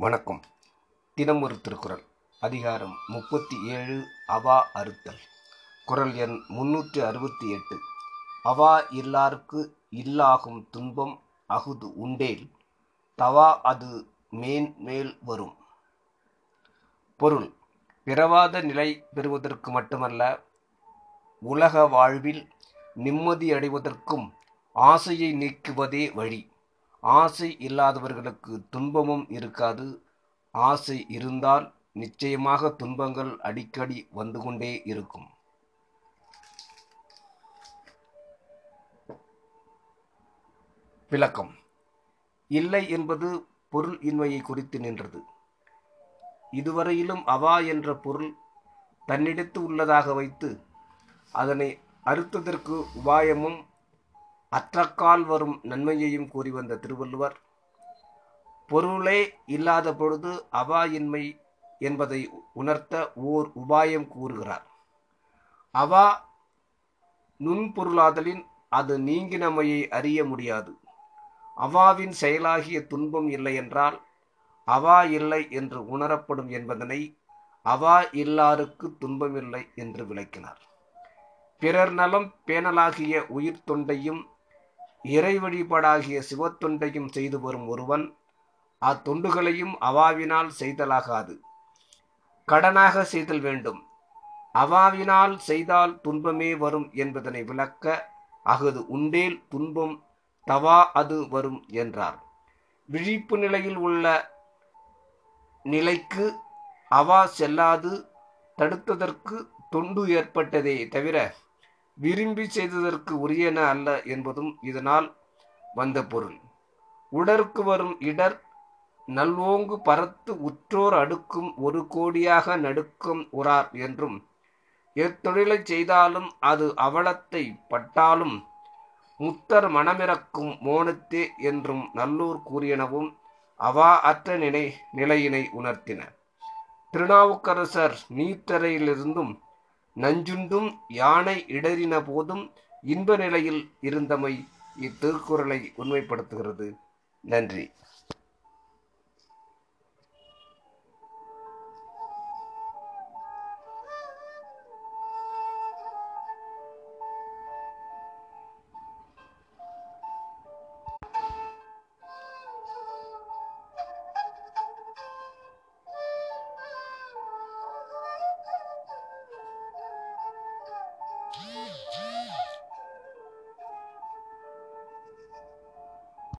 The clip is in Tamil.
வணக்கம். தினம் ஒரு திருக்குறள். அதிகாரம் முப்பத்தி ஏழு அவா அறுத்தல். குரல் எண் முன்னூற்று அறுபத்தி எட்டு. அவா இல்லார்க்கு இல்லாகும் துன்பம் அகுது உண்டேல் தவா அது மேன்மேல் வரும். பொருள் பிறவாத நிலை பெறுவதற்கு மட்டுமல்ல உலக வாழ்வில் நிம்மதி அடைவதற்கும் ஆசையை நீக்குவதே வழி. ஆசை இல்லாதவர்களுக்கு துன்பமும் இருக்காது. ஆசை இருந்தால் நிச்சயமாக துன்பங்கள் அடிக்கடி வந்து கொண்டே இருக்கும். விளக்கம். இல்லை என்பது பொருள் இன்மையை குறித்து நின்றது. இதுவரையிலும் அவா என்ற பொருள் தன்னிடத்து உள்ளதாக வைத்து அதனை அறுத்ததற்கு உபாயமும் அற்றக்கால் வரும் நன்மையையும் கூறி வந்த திருவள்ளுவர் பொருளே இல்லாத பொழுது அவாயின்மை என்பதை உணர்த்த ஓர் உபாயம் கூறுகிறார். அவா நுண்பொருளாதலின் அது நீங்கினமையை அறிய முடியாது. அவாவின் செயலாகிய துன்பம் இல்லை என்றால் அவா இல்லை என்று உணரப்படும் என்பதனை அவா இல்லாருக்கு துன்பமில்லை என்று விளக்கினார். பிறர் நலம் பேணலாகிய உயிர் தொண்டையும் இறை வழிபாடாகிய சிவத்தொண்டையும் செய்து வரும் ஒருவன் அத்தொண்டுகளையும் அவாவினால் செய்தலாகாது. கடனாக செய்தல் வேண்டும். அவாவினால் செய்தால் துன்பமே வரும் என்பதனை விளக்க அகது உண்டேல் துன்பம் தவா அது வரும் என்றார். விழிப்பு நிலையில் உள்ள நிலைக்கு அவா செல்லாது தடுத்ததற்கு தொண்டு ஏற்பட்டதே தவிர விரும்பி செய்ததற்கு உரியன அல்ல என்பதும் இதனால் வந்த பொருள். உடற்கு வரும் இடர் நல்வோங்கு பரத்து உற்றோர் அடுக்கும் ஒரு கோடியாக நடுக்கும் உறார் என்றும் எத்தொழிலை செய்தாலும் அது அவலத்தை பட்டாலும் முத்தர் மனமிறக்கும் மோனத்தே என்றும் நல்லூர் கூறியனவும் அவா அற்ற நினை நிலையினை உணர்த்தின. திருநாவுக்கரசர் நீர்த்தரையிலிருந்தும் நஞ்சுண்டும் யானை இடறின போதும் இன்ப நிலையில் இருந்தமை இத்திருக்குறளை உண்மைப்படுத்துகிறது. நன்றி.